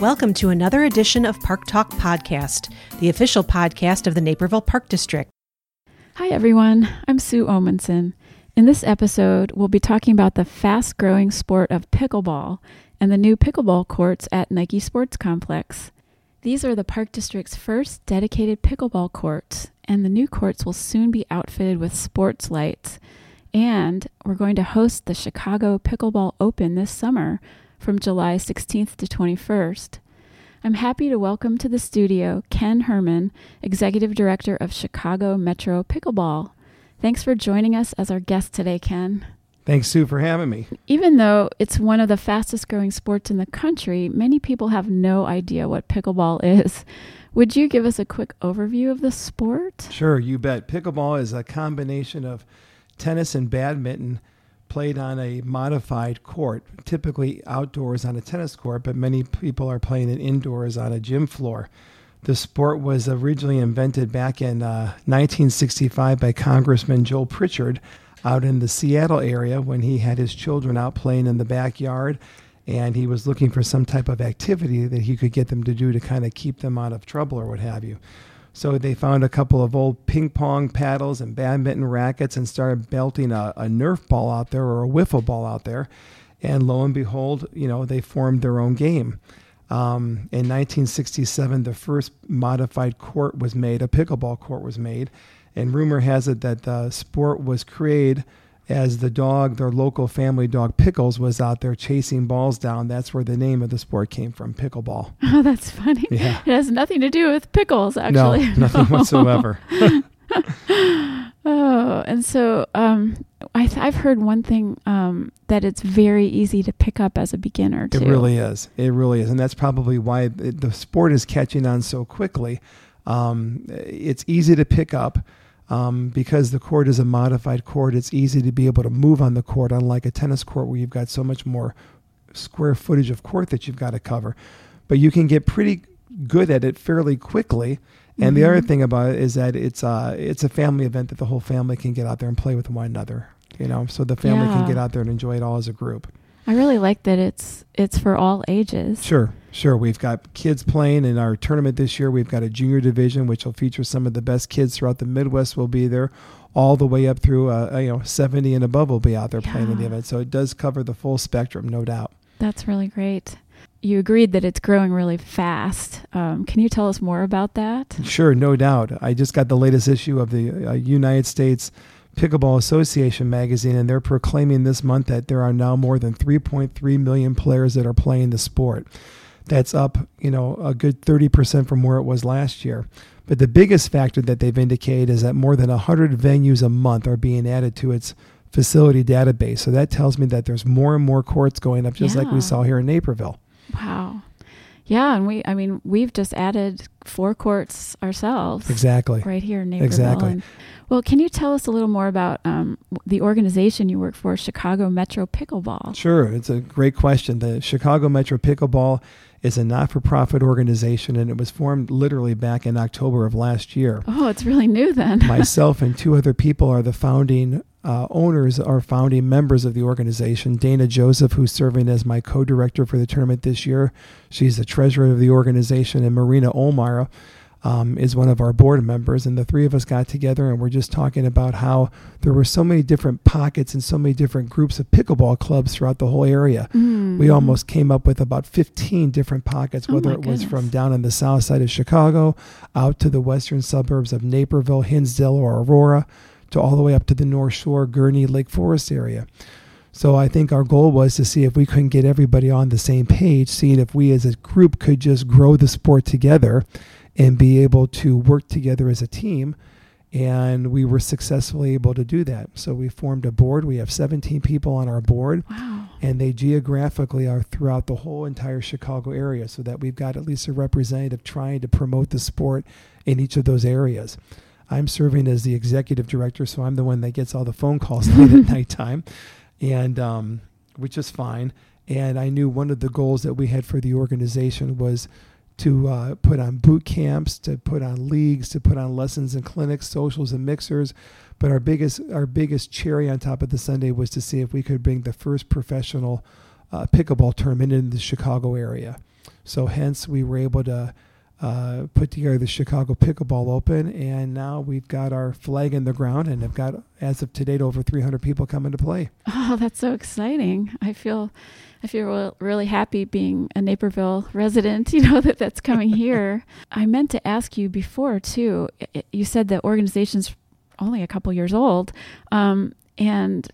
Welcome to another edition of Park Talk Podcast, the official podcast of the Naperville Park District. Hi, everyone. I'm Sue Omenson. In this episode, we'll be talking about the fast growing sport of pickleball and the new pickleball courts at Nike Sports Complex. These are the Park District's first dedicated pickleball courts, and the new courts will soon be outfitted with sports lights. And we're going to host the Chicago Pickleball Open this summer from July 16th to 21st. I'm happy to welcome to the studio Ken Herman, Executive Director of Chicago Metro Pickleball. Thanks for joining us as our guest today, Ken. Thanks, Sue, for having me. Even though it's one of the fastest growing sports in the country, many people have no idea what pickleball is. Would you give us a quick overview of the sport? Sure, you bet. Pickleball is a combination of tennis and badminton played on a modified court, typically outdoors on a tennis court, but many people are playing it indoors on a gym floor. The sport was originally invented back in uh, 1965 by Congressman Joel Pritchard out in the Seattle area when he had his children out playing in the backyard and he was looking for some type of activity that he could get them to do to kind of keep them out of trouble or what have you. So they found a couple of old ping pong paddles and badminton rackets and started belting a, a Nerf ball out there or a wiffle ball out there. And lo and behold, you know, they formed their own game. Um, in 1967, the first modified court was made, a pickleball court was made. And rumor has it that the sport was created as the dog, their local family dog Pickles, was out there chasing balls down. That's where the name of the sport came from, pickleball. Oh, that's funny. Yeah. It has nothing to do with pickles, actually. No, nothing whatsoever. oh, and so um, I th- I've heard one thing um, that it's very easy to pick up as a beginner, too. It really is. It really is. And that's probably why it, the sport is catching on so quickly. Um, it's easy to pick up. Um, because the court is a modified court, it's easy to be able to move on the court, unlike a tennis court where you've got so much more square footage of court that you've got to cover. But you can get pretty good at it fairly quickly. And mm-hmm. the other mm-hmm. thing about it is that it's uh, it's a family event that the whole family can get out there and play with one another. You know, so the family yeah. can get out there and enjoy it all as a group. I really like that it's it's for all ages. Sure, sure. We've got kids playing in our tournament this year. We've got a junior division which will feature some of the best kids throughout the Midwest. Will be there, all the way up through uh, you know seventy and above will be out there yeah. playing in the event. So it does cover the full spectrum, no doubt. That's really great. You agreed that it's growing really fast. Um, can you tell us more about that? Sure, no doubt. I just got the latest issue of the uh, United States Pickleball Association magazine, and they're proclaiming this month that there are now more than 3.3 million players that are playing the sport. That's up, you know, a good 30% from where it was last year. But the biggest factor that they've indicated is that more than 100 venues a month are being added to its facility database. So that tells me that there's more and more courts going up, just yeah. like we saw here in Naperville. Wow. Yeah, and we I mean we've just added four courts ourselves. Exactly. Right here in Naperville. Exactly. And, well, can you tell us a little more about um, the organization you work for, Chicago Metro Pickleball? Sure, it's a great question. The Chicago Metro Pickleball is a not-for-profit organization, and it was formed literally back in October of last year. Oh, it's really new then. Myself and two other people are the founding uh, owners are founding members of the organization. Dana Joseph, who's serving as my co director for the tournament this year, she's the treasurer of the organization, and Marina Olmara. Um, is one of our board members, and the three of us got together and we're just talking about how there were so many different pockets and so many different groups of pickleball clubs throughout the whole area. Mm. We almost came up with about 15 different pockets, oh whether it was from down on the south side of Chicago out to the western suburbs of Naperville, Hinsdale, or Aurora to all the way up to the North Shore, Gurnee, Lake Forest area. So I think our goal was to see if we couldn't get everybody on the same page, seeing if we as a group could just grow the sport together and be able to work together as a team. And we were successfully able to do that. So we formed a board. We have 17 people on our board. Wow. And they geographically are throughout the whole entire Chicago area so that we've got at least a representative trying to promote the sport in each of those areas. I'm serving as the executive director, so I'm the one that gets all the phone calls late at nighttime, and um, which is fine. And I knew one of the goals that we had for the organization was to uh, put on boot camps, to put on leagues, to put on lessons and clinics, socials and mixers. But our biggest our biggest cherry on top of the sundae was to see if we could bring the first professional uh, pickleball tournament in the Chicago area. So hence we were able to uh, put together the Chicago Pickleball Open, and now we've got our flag in the ground, and have got as of today over 300 people coming to play. Oh, that's so exciting! I feel, I feel really happy being a Naperville resident. You know that that's coming here. I meant to ask you before too. You said the organization's only a couple years old, um, and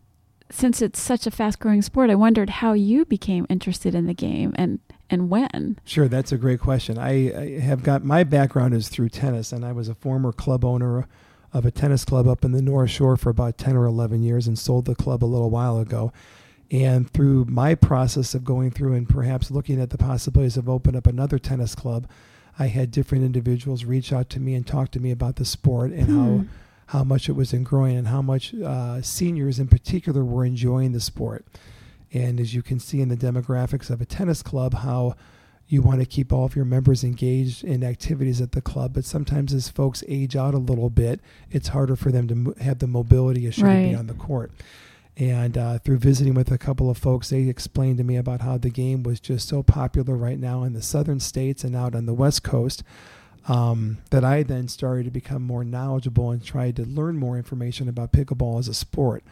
since it's such a fast-growing sport, I wondered how you became interested in the game and and when? Sure, that's a great question. I, I, have got my background is through tennis, and I was a former club owner of a tennis club up in the North Shore for about 10 or 11 years and sold the club a little while ago. And through my process of going through and perhaps looking at the possibilities of opening up another tennis club, I had different individuals reach out to me and talk to me about the sport and hmm. how how much it was growing and how much uh, seniors in particular were enjoying the sport. And as you can see in the demographics of a tennis club, how you want to keep all of your members engaged in activities at the club. But sometimes as folks age out a little bit, it's harder for them to have the mobility issue right. to be on the court. And uh, through visiting with a couple of folks, they explained to me about how the game was just so popular right now in the southern states and out on the west coast. Um, that I then started to become more knowledgeable and tried to learn more information about pickleball as a sport.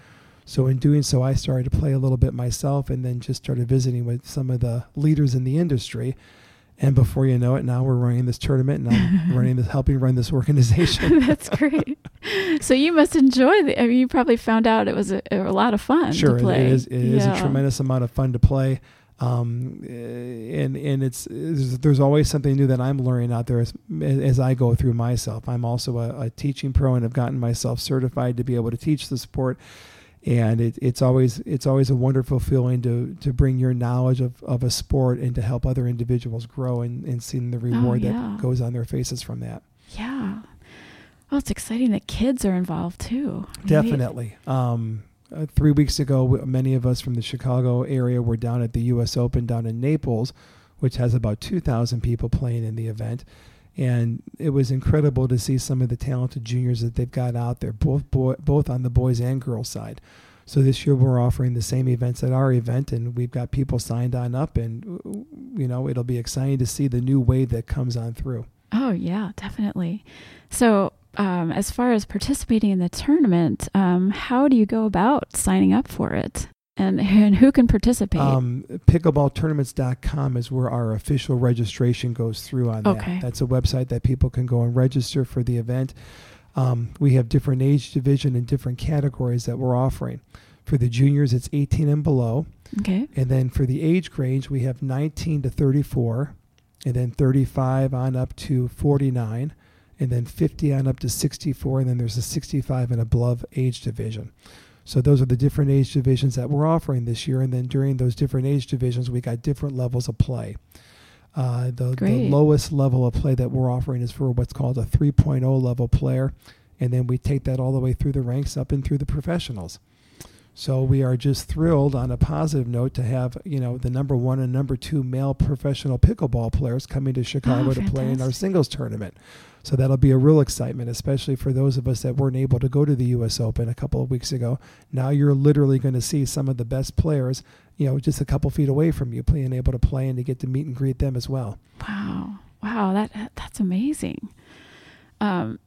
So in doing so, I started to play a little bit myself, and then just started visiting with some of the leaders in the industry. And before you know it, now we're running this tournament, and I'm running this, helping run this organization. That's great. So you must enjoy the. I mean, you probably found out it was a, a lot of fun. Sure, it is. It yeah. is a tremendous amount of fun to play. Um, and and it's, it's, there's always something new that I'm learning out there as, as I go through myself. I'm also a, a teaching pro and have gotten myself certified to be able to teach the sport and it, it's always it's always a wonderful feeling to to bring your knowledge of, of a sport and to help other individuals grow and, and seeing the oh, reward oh, yeah. that goes on their faces from that. Yeah. Well, it's exciting that kids are involved too. Definitely. Um, uh, three weeks ago, many of us from the Chicago area were down at the U.S. Open down in Naples, which has about 2,000 people playing in the event and it was incredible to see some of the talented juniors that they've got out there, both boy, both on the boys and girls side. So this year we're offering the same events at our event, and we've got people signed on up, and you know it'll be exciting to see the new wave that comes on through. Oh yeah, definitely. So um, as far as participating in the tournament, um, how do you go about signing up for it? And, and who can participate? Um, pickleballtournaments.com is where our official registration goes through on okay. that. That's a website that people can go and register for the event. Um, we have different age division and different categories that we're offering. For the juniors, it's 18 and below. Okay. And then for the age range, we have 19 to 34, and then 35 on up to 49, and then 50 on up to 64, and then there's a 65 and above age division. So those are the different age divisions that we're offering this year, and then during those different age divisions, we got different levels of play. Uh, the, the, lowest level of play that we're offering is for what's called a 3.0 level player, and then we take that all the way through the ranks up and through the professionals. So we are just thrilled on a positive note to have, you know, the number one and number two male professional pickleball players coming to Chicago oh, to play in our singles tournament. So that'll be a real excitement, especially for those of us that weren't able to go to the U.S. Open a couple of weeks ago. Now you're literally going to see some of the best players, you know, just a couple feet away from you, being able to play and to get to meet and greet them as well. Wow, wow, that that's amazing. Um,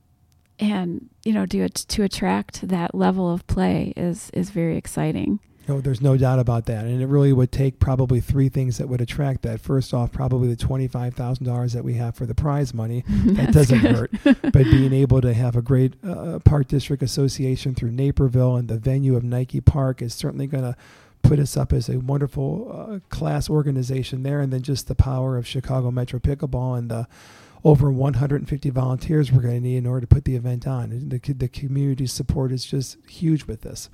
and you know, to to attract that level of play is is very exciting. No, there's no doubt about that. And it really would take probably three things that would attract that. First off, probably the $25,000 that we have for the prize money. that doesn't hurt. but being able to have a great uh, park district association through Naperville and the venue of Nike Park is certainly going to put us up as a wonderful uh, class organization there. And then just the power of Chicago Metro Pickleball and the over 150 volunteers we're going to need in order to put the event on. The, the community support is just huge with this.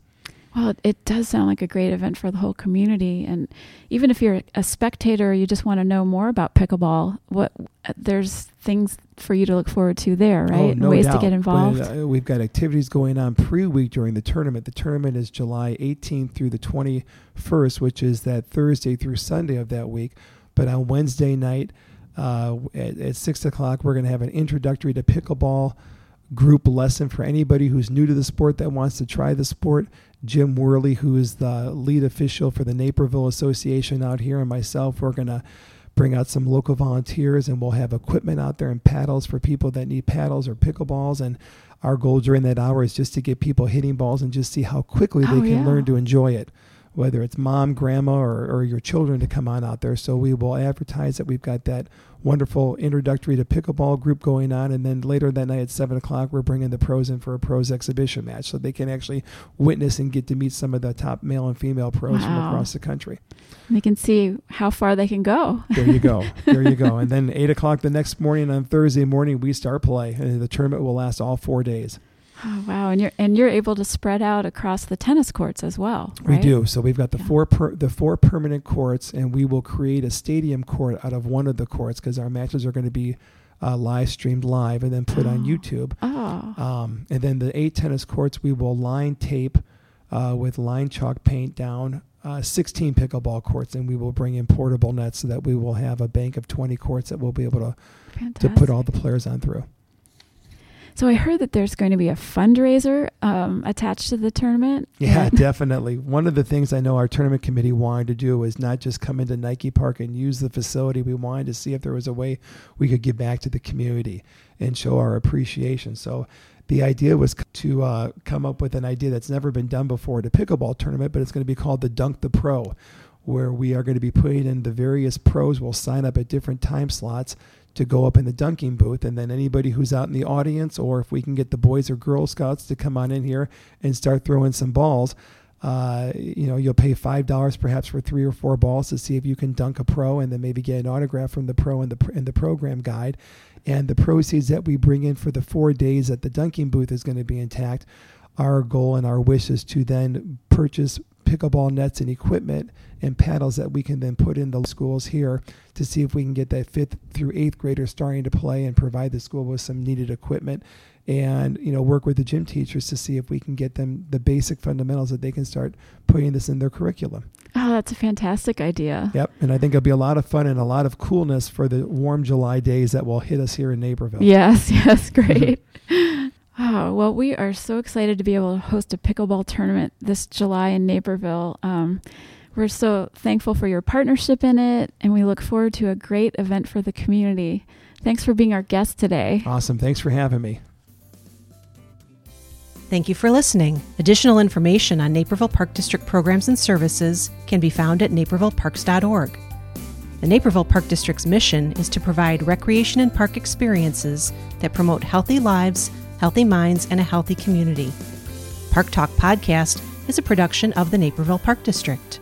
Well, it does sound like a great event for the whole community, and even if you're a spectator, you just want to know more about pickleball. What there's things for you to look forward to there, oh, right? Oh, no ways doubt. to get involved. uh, we've got activities going on pre-week during the tournament. The tournament is July 18th through the 21st, which is that Thursday through Sunday of that week. But on Wednesday night uh, at, at six o'clock, we're going to have an introductory to pickleball group lesson for anybody who's new to the sport that wants to try the sport. Jim Worley, who is the lead official for the Naperville Association out here, and myself, we're going to bring out some local volunteers, and we'll have equipment out there and paddles for people that need paddles or pickleballs. And our goal during that hour is just to get people hitting balls and just see how quickly they Oh, can yeah. learn to enjoy it whether it's mom, grandma, or, or your children to come on out there. So we will advertise that we've got that wonderful introductory to pickleball group going on, and then later that night at seven o'clock, we're bringing the pros in for a pros exhibition match, so they can actually witness and get to meet some of the top male and female pros from across the country. They can see how far they can go. There you go. there you go. And then eight o'clock the next morning on Thursday morning, we start play, and the tournament will last all four days. Oh, wow. And you're and you're able to spread out across the tennis courts as well. We do. So we've got the Yeah. four per, the four permanent courts, and we will create a stadium court out of one of the courts because our matches are going to be uh, live streamed live and then put on Oh. YouTube. Oh. Um, and then the eight tennis courts, we will line tape uh, with line chalk paint down. Uh, 16 pickleball courts, and we will bring in portable nets so that we will have a bank of 20 courts that we'll be able to, to put all the players on through. So I heard that there's going to be a fundraiser um, attached to the tournament. Yeah, definitely. One of the things I know our tournament committee wanted to do was not just come into Nike Park and use the facility. We wanted to see if there was a way we could give back to the community and show our appreciation. So the idea was to uh, come up with an idea that's never been done before at a pickleball tournament, but it's going to be called the Dunk the Pro, where we are going to be putting in the various pros will sign up at different time slots to go up in the dunking booth. And then anybody who's out in the audience or if we can get the boys or girl scouts to come on in here and start throwing some balls uh, you know you'll pay five dollars perhaps for three or four balls to see if you can dunk a pro and then maybe get an autograph from the pro and the in the program guide. And the proceeds that we bring in for the four days that the dunking booth is going to be intact our goal and our wish is to then purchase pickleball nets and equipment and paddles that we can then put in the schools here to see if we can get that fifth through eighth graders starting to play and provide the school with some needed equipment and you know work with the gym teachers to see if we can get them the basic fundamentals that they can start putting this in their curriculum Oh, that's a fantastic idea. yep and i think it'll be a lot of fun and a lot of coolness for the warm july days that will hit us here in naperville Yes, yes, great. Oh, well, we are so excited to be able to host a pickleball tournament this July in Naperville. Um, we're so thankful for your partnership in it, and we look forward to a great event for the community. Thanks for being our guest today. awesome thanks for having me Thank you for listening. Additional information on Naperville Park District programs and services can be found at napervilleparks.org. The Naperville Park District's mission is to provide recreation and park experiences that promote healthy lives, healthy minds, and a healthy community. Park Talk Podcast is a production of the Naperville Park District.